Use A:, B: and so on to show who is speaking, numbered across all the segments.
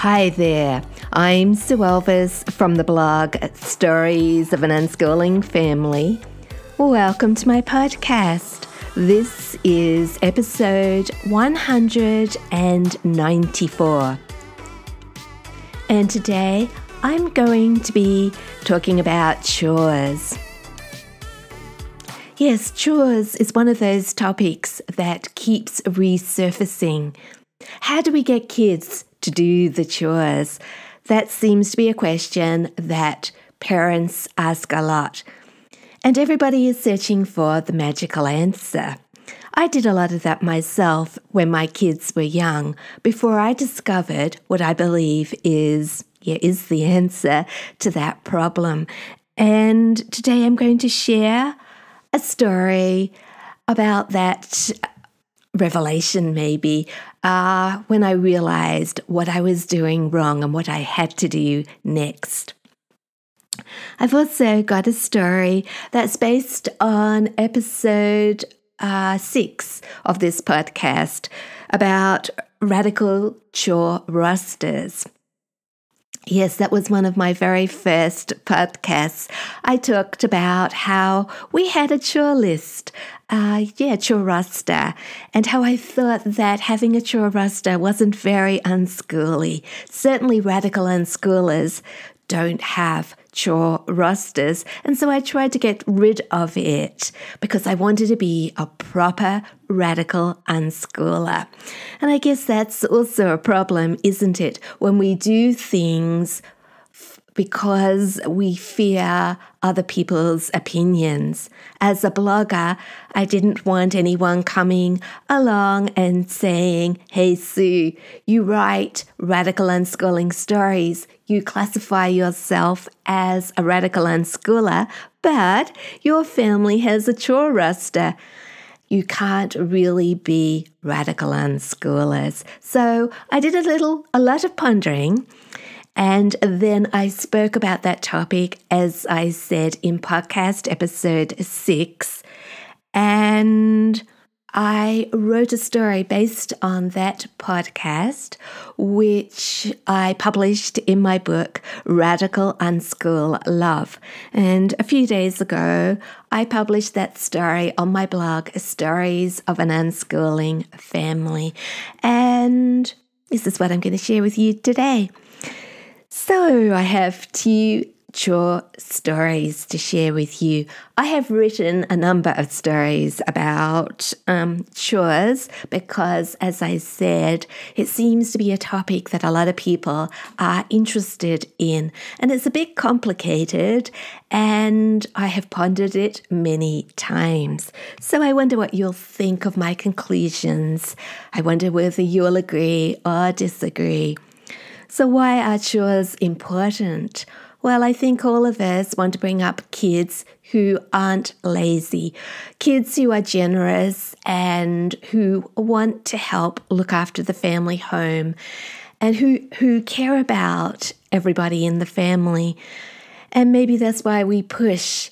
A: Hi there, I'm Sue Elvis from the blog Stories of an Unschooling Family. Welcome to my podcast. This is episode 194. And today I'm going to be talking about chores. Yes, chores is one of those topics that keeps resurfacing. How do we get kids to do the chores? That seems to be a question that parents ask a lot. And everybody is searching for the magical answer. I did a lot of that myself when my kids were young before I discovered what I believe is yeah, is the answer to that problem. And today I'm going to share a story about that revelation, maybe, uh, when I realized what I was doing wrong and what I had to do next. I've also got a story that's based on episode uh, six of this podcast about radical chore rosters. Yes, that was one of my very first podcasts. I talked about how we had a chore list, uh, yeah, chore roster, and how I thought that having a chore roster wasn't very unschooly. Certainly, radical unschoolers don't have chore rosters. And so I tried to get rid of it because I wanted to be a proper radical unschooler. And I guess that's also a problem, isn't it? When we do things because we fear other people's opinions. As a blogger, I didn't want anyone coming along and saying, Hey, Sue, you write radical unschooling stories. You classify yourself as a radical unschooler, but your family has a chore roster you can't really be radical unschoolers. So I did a little, a lot of pondering and then I spoke about that topic, as I said in podcast episode six. And I wrote a story based on that podcast, which I published in my book, Radical Unschool Love. And a few days ago, I published that story on my blog, Stories of an Unschooling Family. And this is what I'm going to share with you today. So, I have two chore stories to share with you. I have written a number of stories about um, chores because, as I said, it seems to be a topic that a lot of people are interested in. And it's a bit complicated, and I have pondered it many times. So I wonder what you'll think of my conclusions. I wonder whether you'll agree or disagree. So, why are chores important? Well, I think all of us want to bring up kids who aren't lazy, kids who are generous and who want to help look after the family home and who, who care about everybody in the family. And maybe that's why we push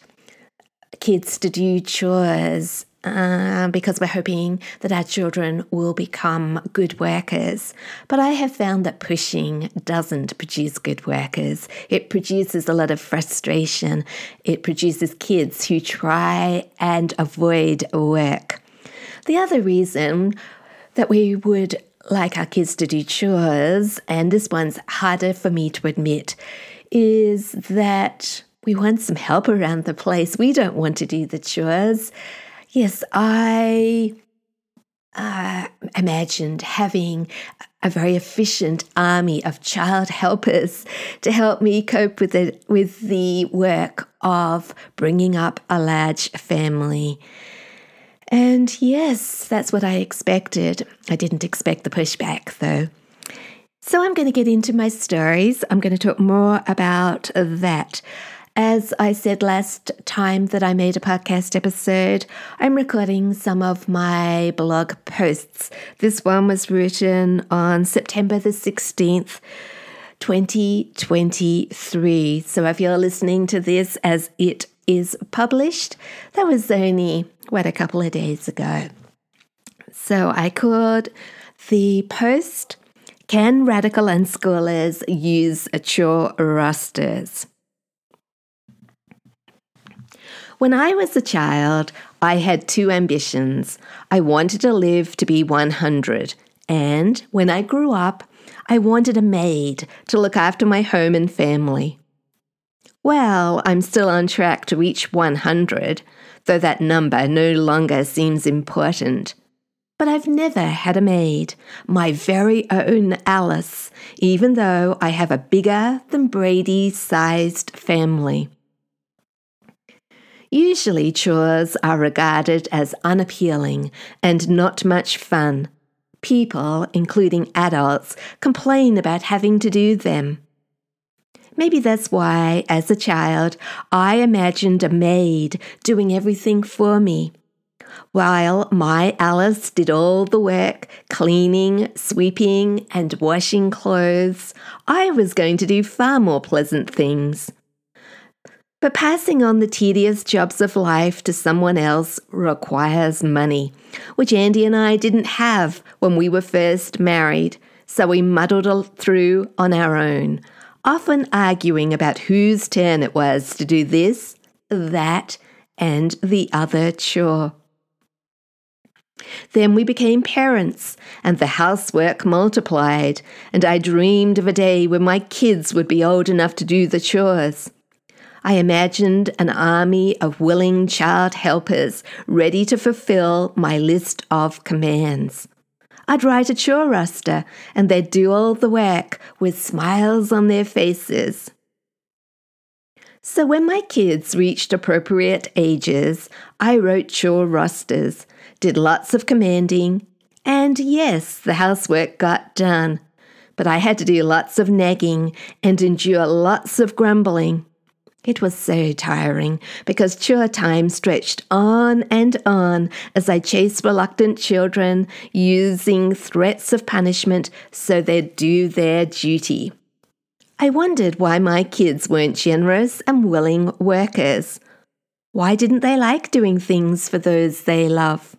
A: kids to do chores uh, because we're hoping that our children will become good workers. But I have found that pushing doesn't produce good workers. It produces a lot of frustration. It produces kids who try and avoid work. The other reason that we would like our kids to do chores, and this one's harder for me to admit, is that we want some help around the place. We don't want to do the chores. Yes, I uh, imagined having a very efficient army of child helpers to help me cope with it with the work of bringing up a large family. And yes, that's what I expected. I didn't expect the pushback though. So I'm going to get into my stories. I'm going to talk more about that. As I said last time that I made a podcast episode, I'm recording some of my blog posts. This one was written on September the 16th. 2023. So if you're listening to this as it is published, that was only, what, a couple of days ago. So I called the post Can radical unschoolers use chore rosters? When I was a child, I had two ambitions. I wanted to live to be 100, and when I grew up, I wanted a maid to look after my home and family. Well, I'm still on track to reach 100, though that number no longer seems important. But I've never had a maid, my very own Alice, even though I have a bigger than Brady sized family. Usually, chores are regarded as unappealing and not much fun. People, including adults, complain about having to do them. Maybe that's why, as a child, I imagined a maid doing everything for me. While my Alice did all the work, cleaning, sweeping, and washing clothes, I was going to do far more pleasant things. But passing on the tedious jobs of life to someone else requires money, which Andy and I didn't have when we were first married, so we muddled through on our own, often arguing about whose turn it was to do this, that, and the other chore. Then we became parents, and the housework multiplied, and I dreamed of a day when my kids would be old enough to do the chores. I imagined an army of willing child helpers ready to fulfill my list of commands. I'd write a chore roster and they'd do all the work with smiles on their faces. So when my kids reached appropriate ages, I wrote chore rosters, did lots of commanding, and yes, the housework got done. But I had to do lots of nagging and endure lots of grumbling. It was so tiring because chore time stretched on and on as I chased reluctant children, using threats of punishment so they'd do their duty. I wondered why my kids weren't generous and willing workers. Why didn't they like doing things for those they love?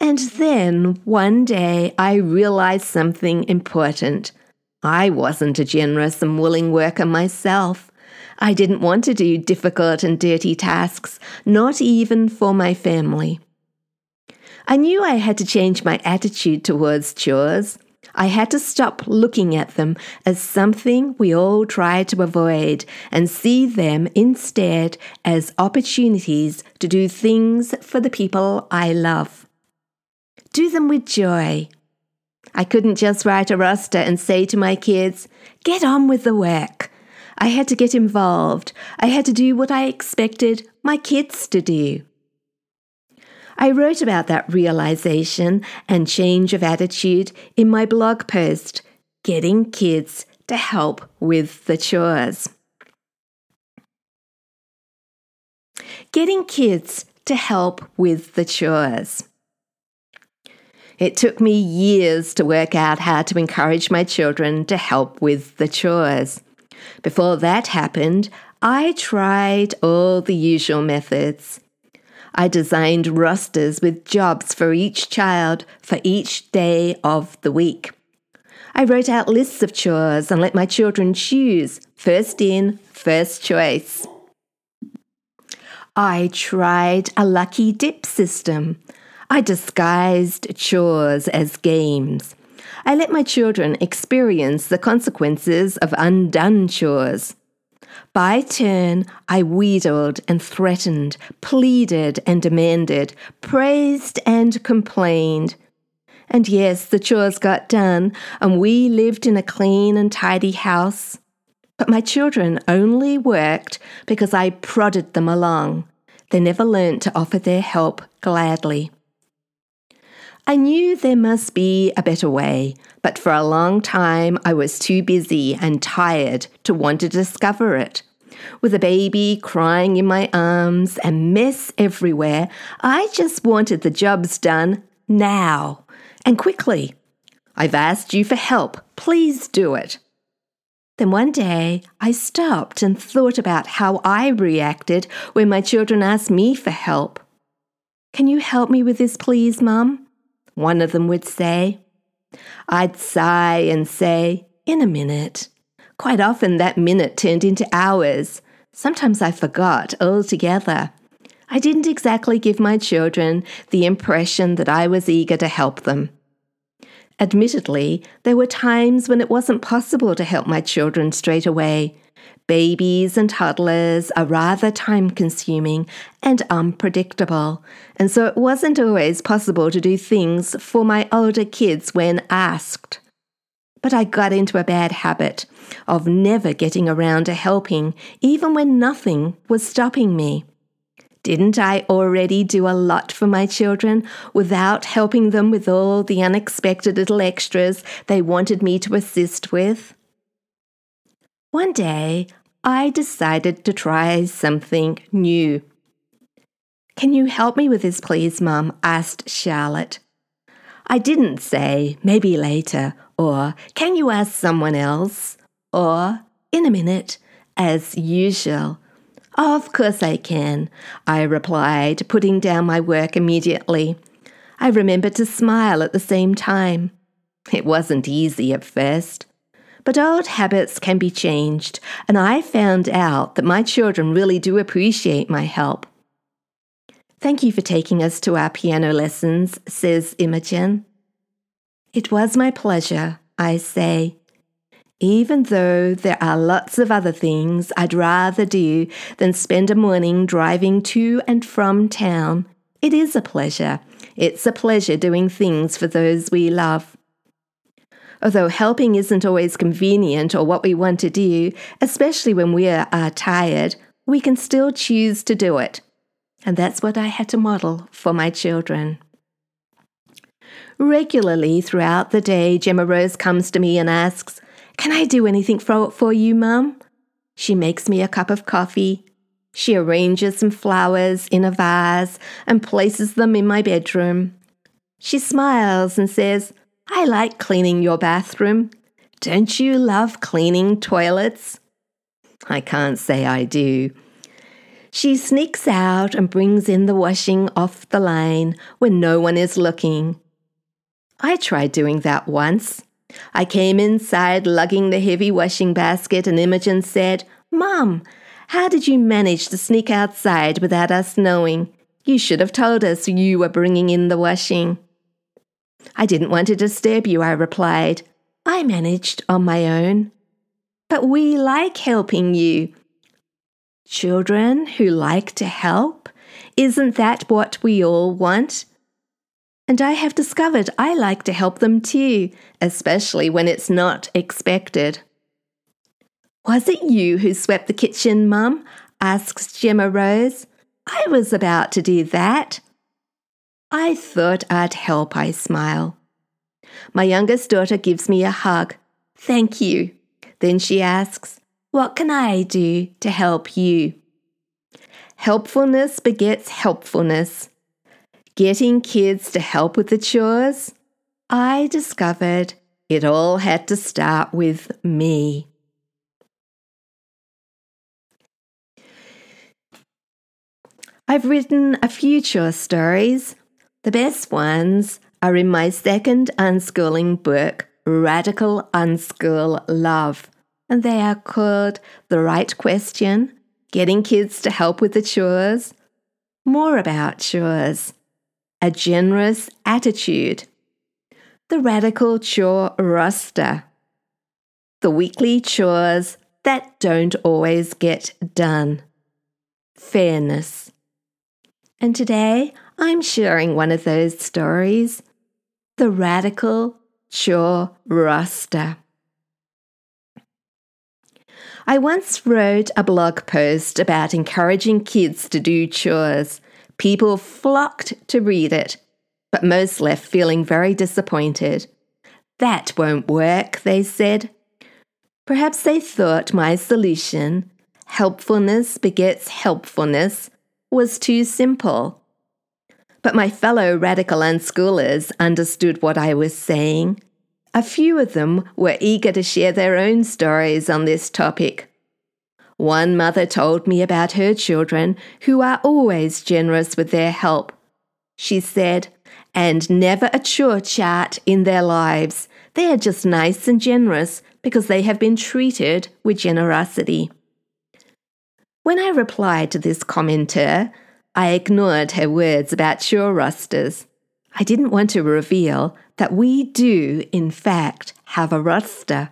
A: And then one day I realized something important. I wasn't a generous and willing worker myself. I didn't want to do difficult and dirty tasks, not even for my family. I knew I had to change my attitude towards chores. I had to stop looking at them as something we all try to avoid and see them instead as opportunities to do things for the people I love. Do them with joy. I couldn't just write a roster and say to my kids, get on with the work. I had to get involved. I had to do what I expected my kids to do. I wrote about that realization and change of attitude in my blog post, Getting Kids to Help with the Chores. Getting kids to help with the chores. It took me years to work out how to encourage my children to help with the chores. Before that happened, I tried all the usual methods. I designed rosters with jobs for each child for each day of the week. I wrote out lists of chores and let my children choose first in, first choice. I tried a lucky dip system. I disguised chores as games. I let my children experience the consequences of undone chores. By turn, I wheedled and threatened, pleaded and demanded, praised and complained. And yes, the chores got done, and we lived in a clean and tidy house. But my children only worked because I prodded them along. They never learnt to offer their help gladly. I knew there must be a better way, but for a long time I was too busy and tired to want to discover it. With a baby crying in my arms and mess everywhere, I just wanted the jobs done now and quickly. I've asked you for help. Please do it. Then one day I stopped and thought about how I reacted when my children asked me for help. Can you help me with this, please, Mum? One of them would say. I'd sigh and say, in a minute. Quite often that minute turned into hours. Sometimes I forgot altogether. I didn't exactly give my children the impression that I was eager to help them. Admittedly, there were times when it wasn't possible to help my children straight away. Babies and toddlers are rather time consuming and unpredictable, and so it wasn't always possible to do things for my older kids when asked. But I got into a bad habit of never getting around to helping, even when nothing was stopping me. Didn't I already do a lot for my children without helping them with all the unexpected little extras they wanted me to assist with? One day, I decided to try something new. Can you help me with this, please, Mum? asked Charlotte. I didn't say, maybe later, or can you ask someone else, or in a minute, as usual. Of course I can, I replied, putting down my work immediately. I remembered to smile at the same time. It wasn't easy at first. But old habits can be changed, and I found out that my children really do appreciate my help. Thank you for taking us to our piano lessons, says Imogen. It was my pleasure, I say, even though there are lots of other things I'd rather do than spend a morning driving to and from town, it is a pleasure. It's a pleasure doing things for those we love. Although helping isn't always convenient or what we want to do, especially when we are, tired, we can still choose to do it. And that's what I had to model for my children. Regularly throughout the day, Gemma Rose comes to me and asks, can I do anything for, for you, Mum? She makes me a cup of coffee. She arranges some flowers in a vase and places them in my bedroom. She smiles and says, I like cleaning your bathroom. Don't you love cleaning toilets? I can't say I do. She sneaks out and brings in the washing off the line when no one is looking. I tried doing that once. I came inside lugging the heavy washing basket, and Imogen said, Mom, how did you manage to sneak outside without us knowing? You should have told us you were bringing in the washing. I didn't want to disturb you, I replied. I managed on my own. But we like helping you. Children who like to help? Isn't that what we all want? And I have discovered I like to help them too, especially when it's not expected. Was it you who swept the kitchen, Mum? asks Gemma Rose. I was about to do that. I thought I'd help, I smile. My youngest daughter gives me a hug. Thank you. Then she asks, What can I do to help you? Helpfulness begets helpfulness getting kids to help with the chores, I discovered it all had to start with me. I've written a few chore stories. The best ones are in my second unschooling book, Radical Unschool Love, and they are called The Right Question, Getting Kids to Help with the Chores, More About Chores, a generous attitude, the radical chore roster, the weekly chores that don't always get done, fairness. And today I'm sharing one of those stories the radical chore roster. I once wrote a blog post about encouraging kids to do chores People flocked to read it, but most left feeling very disappointed. That won't work, they said. Perhaps they thought my solution, helpfulness begets helpfulness, was too simple. But my fellow radical unschoolers understood what I was saying. A few of them were eager to share their own stories on this topic. One mother told me about her children who are always generous with their help. She said, and never a chore chart in their lives. They are just nice and generous because they have been treated with generosity. When I replied to this commenter, I ignored her words about chore rosters. I didn't want to reveal that we do, in fact, have a roster.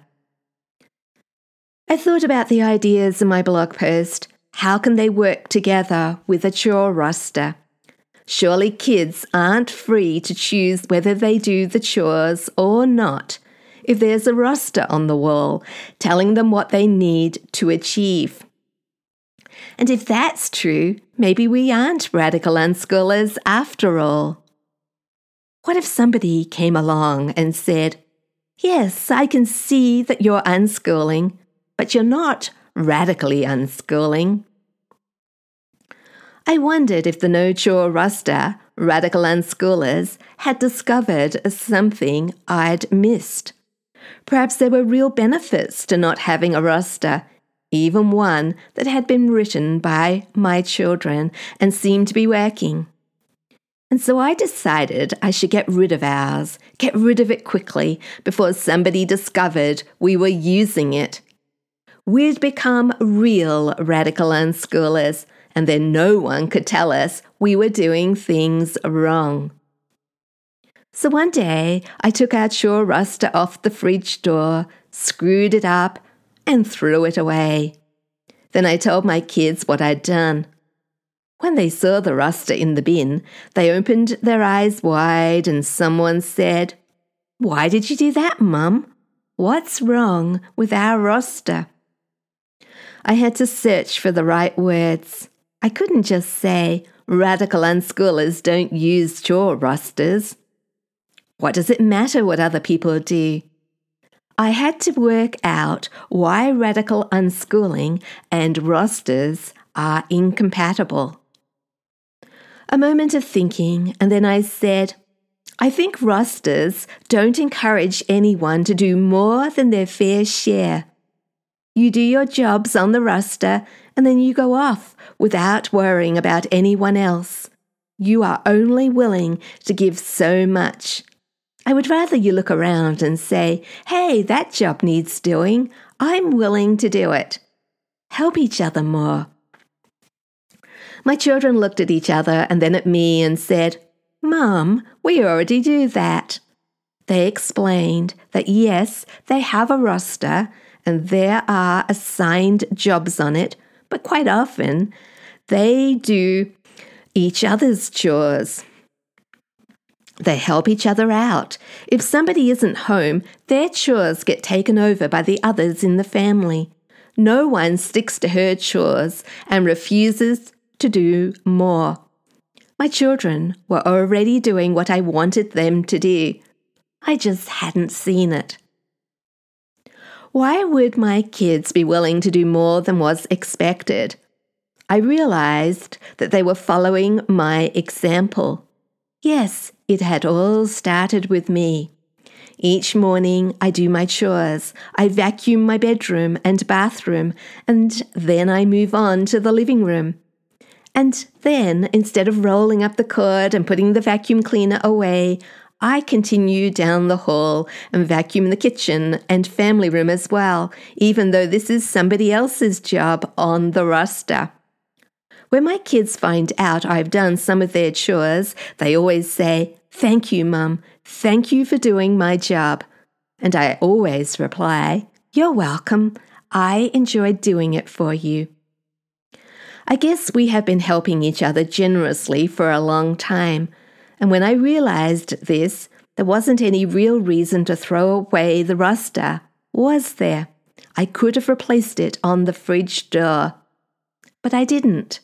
A: I thought about the ideas in my blog post. How can they work together with a chore roster? Surely kids aren't free to choose whether they do the chores or not if there's a roster on the wall telling them what they need to achieve. And if that's true, maybe we aren't radical unschoolers after all. What if somebody came along and said, Yes, I can see that you're unschooling, but you're not radically unschooling. I wondered if the No Chore roster, radical unschoolers, had discovered something I'd missed. Perhaps there were real benefits to not having a roster, even one that had been written by my children and seemed to be working. And so I decided I should get rid of ours, get rid of it quickly before somebody discovered we were using it we'd become real radical unschoolers, and then no one could tell us we were doing things wrong. So one day I took our chore roster off the fridge door, screwed it up, and threw it away. Then I told my kids what I'd done. When they saw the roster in the bin, they opened their eyes wide and someone said, Why did you do that, Mum? What's wrong with our roster? I had to search for the right words. I couldn't just say, radical unschoolers don't use chore rosters. What does it matter what other people do? I had to work out why radical unschooling and rosters are incompatible. A moment of thinking, and then I said, I think rosters don't encourage anyone to do more than their fair share. You do your jobs on the roster and then you go off without worrying about anyone else. You are only willing to give so much. I would rather you look around and say, hey, that job needs doing. I'm willing to do it. Help each other more. My children looked at each other and then at me and said, Mum, we already do that. They explained that yes, they have a roster and there are assigned jobs on it, but quite often they do each other's chores. They help each other out. If somebody isn't home, their chores get taken over by the others in the family. No one sticks to her chores and refuses to do more. My children were already doing what I wanted them to do. I just hadn't seen it. Why would my kids be willing to do more than was expected? I realized that they were following my example. Yes, it had all started with me. Each morning, I do my chores. I vacuum my bedroom and bathroom, and then I move on to the living room. And then, instead of rolling up the cord and putting the vacuum cleaner away, I continue down the hall and vacuum the kitchen and family room as well, even though this is somebody else's job on the roster. When my kids find out I've done some of their chores, they always say, Thank you, Mum. Thank you for doing my job. And I always reply, You're welcome. I enjoyed doing it for you. I guess we have been helping each other generously for a long time. And when I realized this, there wasn't any real reason to throw away the roster, was there? I could have replaced it on the fridge door. But I didn't.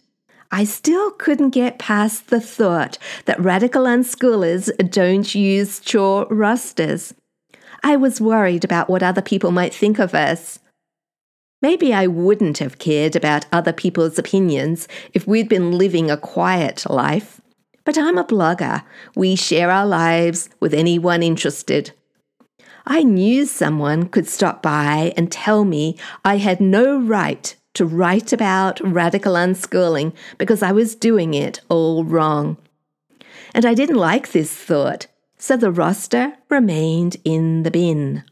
A: I still couldn't get past the thought that radical unschoolers don't use chore rosters. I was worried about what other people might think of us. Maybe I wouldn't have cared about other people's opinions if we'd been living a quiet life. But I'm a blogger. We share our lives with anyone interested. I knew someone could stop by and tell me I had no right to write about radical unschooling because I was doing it all wrong. And I didn't like this thought, so the roster remained in the bin.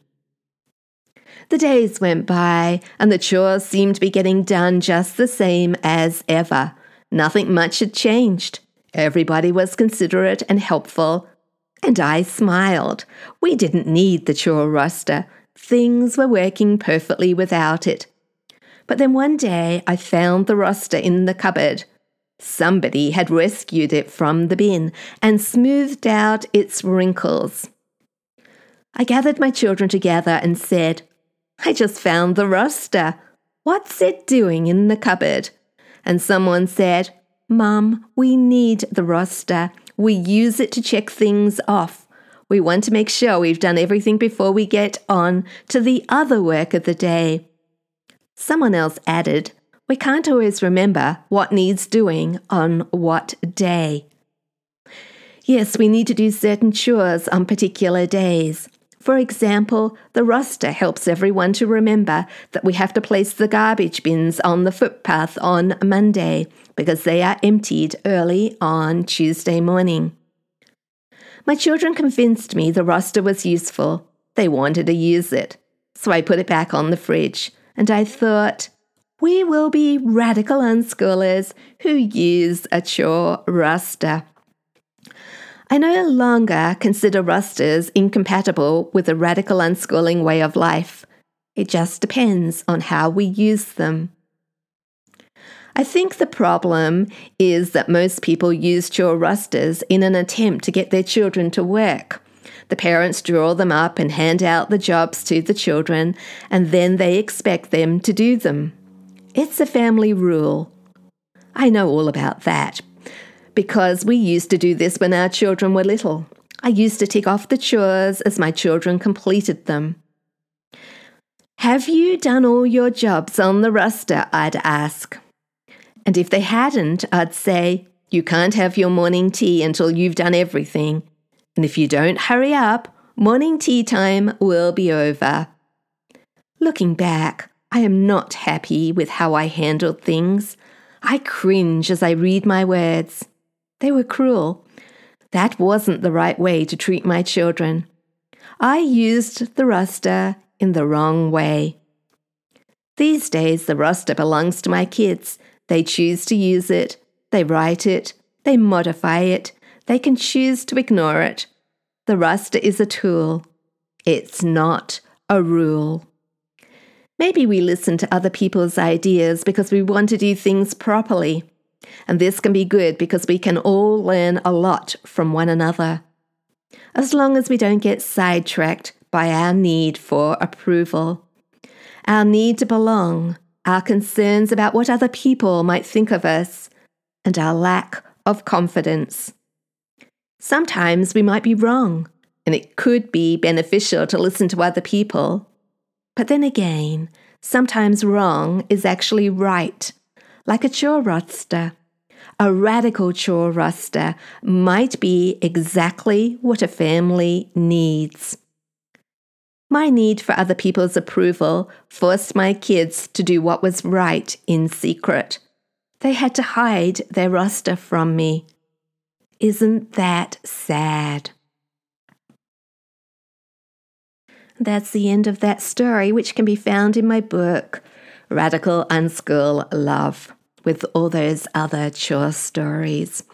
A: The days went by, and the chores seemed to be getting done just the same as ever. Nothing much had changed. Everybody was considerate and helpful, and I smiled. We didn't need the chore roster. Things were working perfectly without it. But then one day I found the roster in the cupboard. Somebody had rescued it from the bin and smoothed out its wrinkles. I gathered my children together and said, I just found the roster. What's it doing in the cupboard? And someone said, Mum, we need the roster. We use it to check things off. We want to make sure we've done everything before we get on to the other work of the day. Someone else added, We can't always remember what needs doing on what day. Yes, we need to do certain chores on particular days. For example, the roster helps everyone to remember that we have to place the garbage bins on the footpath on Monday because they are emptied early on Tuesday morning. My children convinced me the roster was useful. They wanted to use it. So I put it back on the fridge, and I thought, we will be radical unschoolers who use a chore roster. I no longer consider rosters incompatible with a radical unschooling way of life. It just depends on how we use them. I think the problem is that most people use chore rosters in an attempt to get their children to work. The parents draw them up and hand out the jobs to the children, and then they expect them to do them. It's a family rule. I know all about that, because we used to do this when our children were little. I used to tick off the chores as my children completed them. Have you done all your jobs on the roster? I'd ask. And if they hadn't, I'd say, You can't have your morning tea until you've done everything. And if you don't hurry up, morning tea time will be over. Looking back, I am not happy with how I handled things. I cringe as I read my words. They were cruel. That wasn't the right way to treat my children. I used the roster in the wrong way. These days, the roster belongs to my kids. They choose to use it, they write it, they modify it, they can choose to ignore it. The roster is a tool. It's not a rule. Maybe we listen to other people's ideas because we want to do things properly. And this can be good because we can all learn a lot from one another. As long as we don't get sidetracked by our need for approval, our need to belong, our concerns about what other people might think of us, and our lack of confidence. Sometimes we might be wrong, and it could be beneficial to listen to other people. But then again, sometimes wrong is actually right, like a chore roster a radical chore roster might be exactly what a family needs. My need for other people's approval forced my kids to do what was right in secret. They had to hide their roster from me. Isn't that sad? That's the end of that story, which can be found in my book, Radical Unschool Love with all those other chore stories.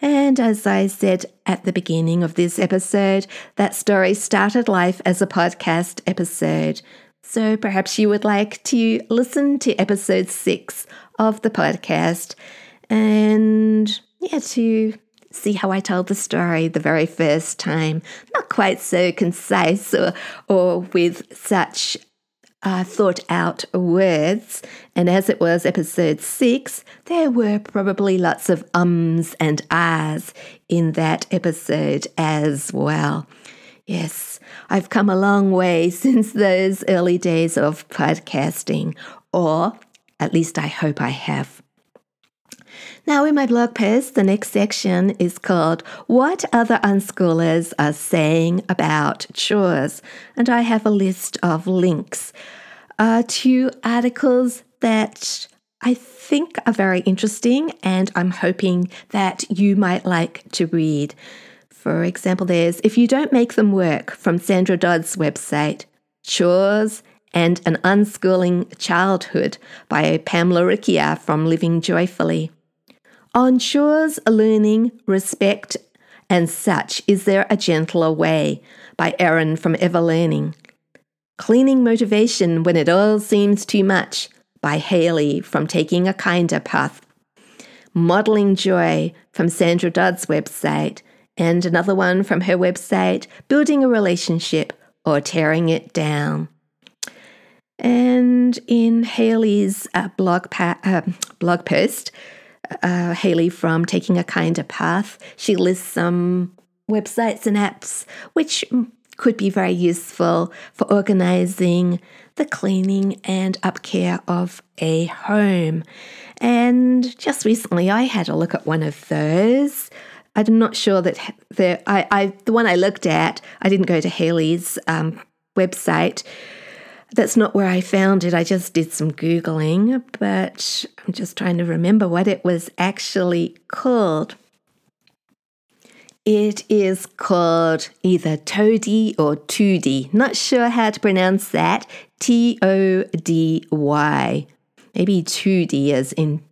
A: And as I said at the beginning of this episode, that story started life as a podcast episode. So perhaps you would like to listen to episode six of the podcast and, yeah, to see how I told the story the very first time. Not quite so concise or, or with such uh, thought out words. And as it was episode six, there were probably lots of ums and ahs in that episode as well. Yes, I've come a long way since those early days of podcasting, or at least I hope I have. Now, in my blog post, the next section is called What Other Unschoolers Are Saying About Chores. And I have a list of links uh, to articles that I think are very interesting, and I'm hoping that you might like to read. For example, there's If You Don't Make Them Work from Sandra Dodd's website, Chores and an Unschooling Childhood by Pam Laricchia from Living Joyfully. On chores, learning, respect, and such, is there a gentler way? by Erin from Ever Learning. Cleaning Motivation When It All Seems Too Much by Haley from Taking a Kinder Path. Modeling Joy from Sandra Dodd's website, and another one from her website, Building a Relationship or Tearing It Down. And in Haley's uh, blog, pa- uh, blog post, uh, Haley from Taking a Kinder Path, she lists some websites and apps which could be very useful for organizing the cleaning and upcare of a home. And just recently, I had a look at one of those. I'm not sure that the I, I the one I looked at. I didn't go to Haley's um, website. That's not where I found it. I just did some googling, but I'm just trying to remember what it was actually called. It is called either Toady or Toody. Not sure how to pronounce that. T O D Y. Maybe Toody as in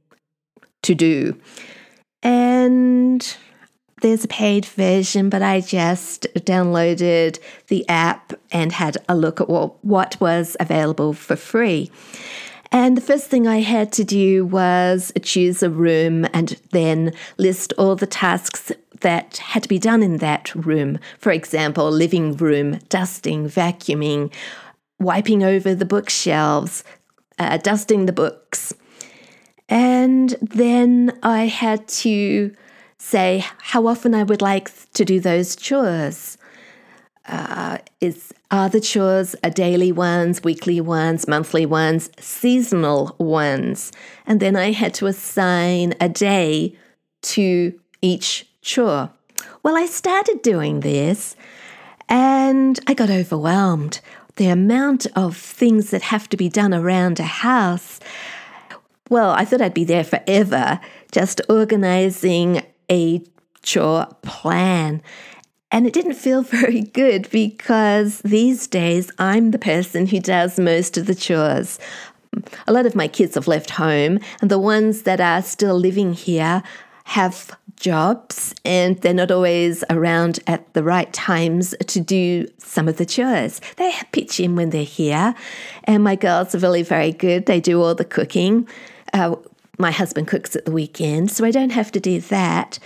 A: to do. And there's a paid version, but I just downloaded the app and had a look at what, what was available for free. And the first thing I had to do was choose a room and then list all the tasks that had to be done in that room. For example, living room, dusting, vacuuming, wiping over the bookshelves, uh, dusting the books. And then I had to say how often I would like to do those chores. Uh, is are the chores a daily ones, weekly ones, monthly ones, seasonal ones? And then I had to assign a day to each chore. Well, I started doing this and I got overwhelmed. The amount of things that have to be done around a house. Well, I thought I'd be there forever just organizing a chore plan. And it didn't feel very good because these days I'm the person who does most of the chores. A lot of my kids have left home, and the ones that are still living here have jobs and they're not always around at the right times to do some of the chores. They pitch in when they're here, and my girls are really very good. They do all the cooking. Uh, my husband cooks at the weekend, so I don't have to do that.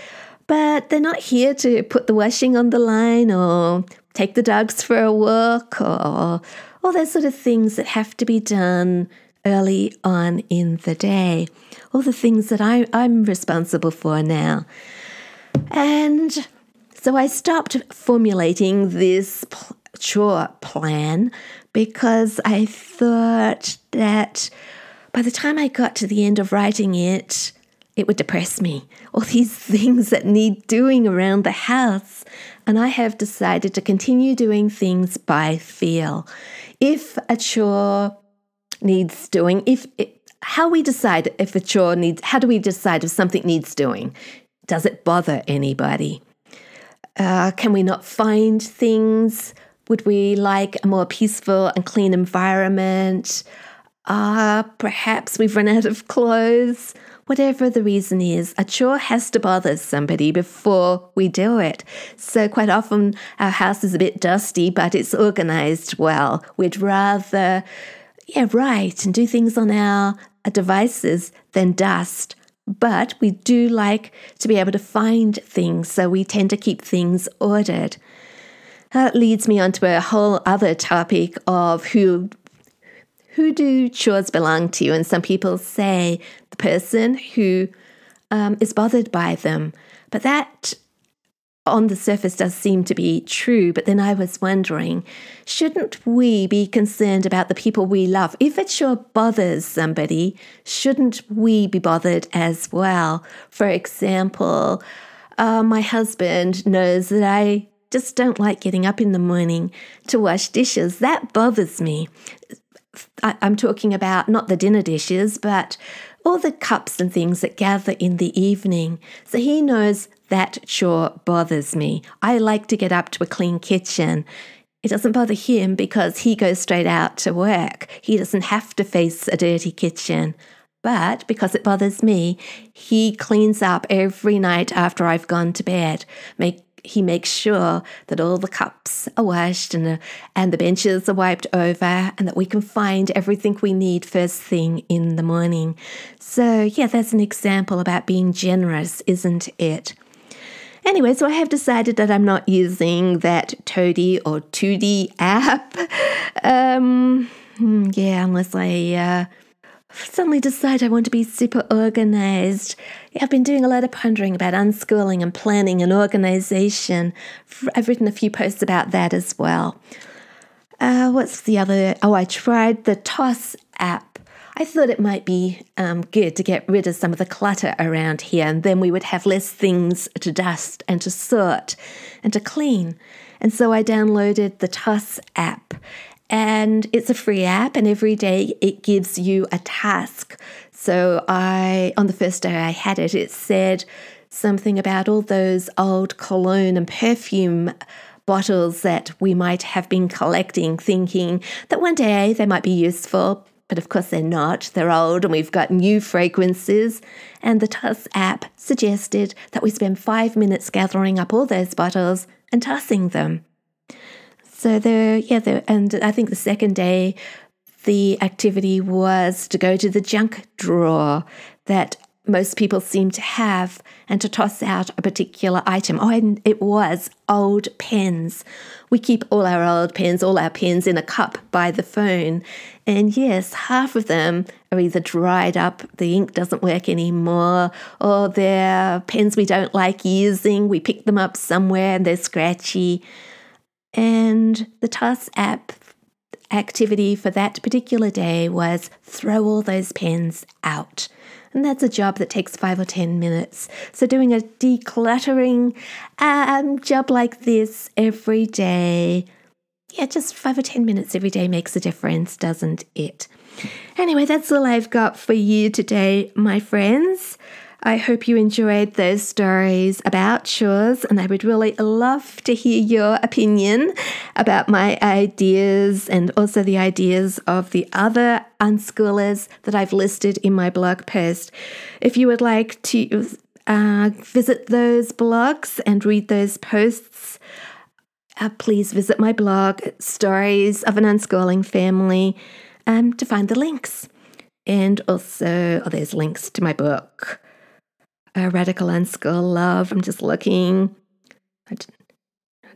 A: But they're not here to put the washing on the line or take the dogs for a walk or all those sort of things that have to be done early on in the day. All the things that I, I'm responsible for now. And so I stopped formulating this chore plan because I thought that by the time I got to the end of writing it, it would depress me. All these things that need doing around the house. And I have decided to continue doing things by feel. If a chore needs doing, if it, how we decide if a chore needs, how do we decide if something needs doing? Does it bother anybody? Uh, can we not find things? Would we like a more peaceful and clean environment? Ah, uh, perhaps we've run out of clothes. Whatever the reason is, a chore has to bother somebody before we do it. So, quite often, our house is a bit dusty, but it's organized well. We'd rather, yeah, write and do things on our devices than dust. But we do like to be able to find things, so we tend to keep things ordered. That leads me on to a whole other topic of who who do chores belong to? And some people say the person who um, is bothered by them. But that on the surface does seem to be true. But then I was wondering shouldn't we be concerned about the people we love? If it sure bothers somebody, shouldn't we be bothered as well? For example, uh, my husband knows that I just don't like getting up in the morning to wash dishes. That bothers me. I, am talking about not the dinner dishes, but all the cups and things that gather in the evening. So he knows that chore bothers me. I like to get up to a clean kitchen. It doesn't bother him because he goes straight out to work. He doesn't have to face a dirty kitchen. But because it bothers me, he cleans up every night after I've gone to bed. Make he makes sure that all the cups are washed and, the, and the benches are wiped over and that we can find everything we need first thing in the morning. So, yeah, that's an example about being generous, isn't it? Anyway, so I have decided that I'm not using that Tody or Tootie app. Um, hmm, yeah, unless I uh, suddenly decide I want to be super organized. I've been doing a lot of pondering about unschooling and planning and organization. I've written a few posts about that as well. Uh, what's the other? Oh, I tried the Toss app. I thought it might be um, good to get rid of some of the clutter around here, and then we would have less things to dust and to sort and to clean. And so I downloaded the Toss app, and it's a free app and every day it gives you a task. So i on the first day i had it it said something about all those old cologne and perfume bottles that we might have been collecting thinking that one day they might be useful but of course they're not. They're old and we've got new fragrances. And the toss app suggested that we spend five minutes gathering up all those bottles and tossing them so there, yeah, there, and I think the second day, the activity was to go to the junk drawer that most people seem to have and to toss out a particular item. Oh, and it was old pens. We keep all our old pens, all our pens in a cup by the phone. And yes, half of them are either dried up, the ink doesn't work anymore, or they're pens we don't like using. We pick them up somewhere and they're scratchy. And the Toss app activity for that particular day was throw all those pens out. And that's a job that takes five or 10 minutes. So, doing a decluttering um, job like this every day, yeah, just five or 10 minutes every day makes a difference, doesn't it? Anyway, that's all I've got for you today, my friends. I hope you enjoyed those stories about chores, and I would really love to hear your opinion about my ideas and also the ideas of the other unschoolers that I've listed in my blog post. If you would like to uh, visit those blogs and read those posts, uh, please visit my blog, Stories of an Unschooling Family, um, to find the links. And also, oh, there's links to my book a radical unschool love. I'm just looking. I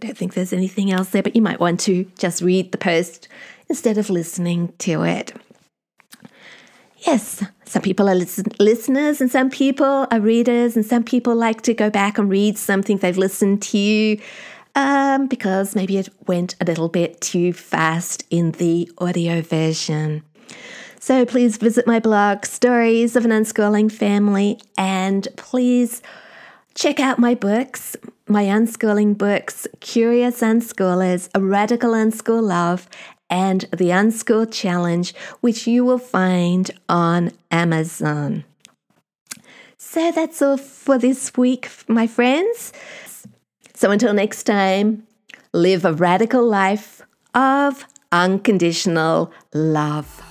A: don't think there's anything else there, but you might want to just read the post instead of listening to it. Yes, some people are listen- listeners and some people are readers, and some people like to go back and read something they've listened to um, because maybe it went a little bit too fast in the audio version. So please visit my blog, Stories of an Unschooling Family, and please check out my books, my unschooling books, Curious Unschoolers, A Radical Unschool Love, and The Unschool Challenge, which you will find on Amazon. So that's all for this week, my friends. So until next time, live a radical life of unconditional love.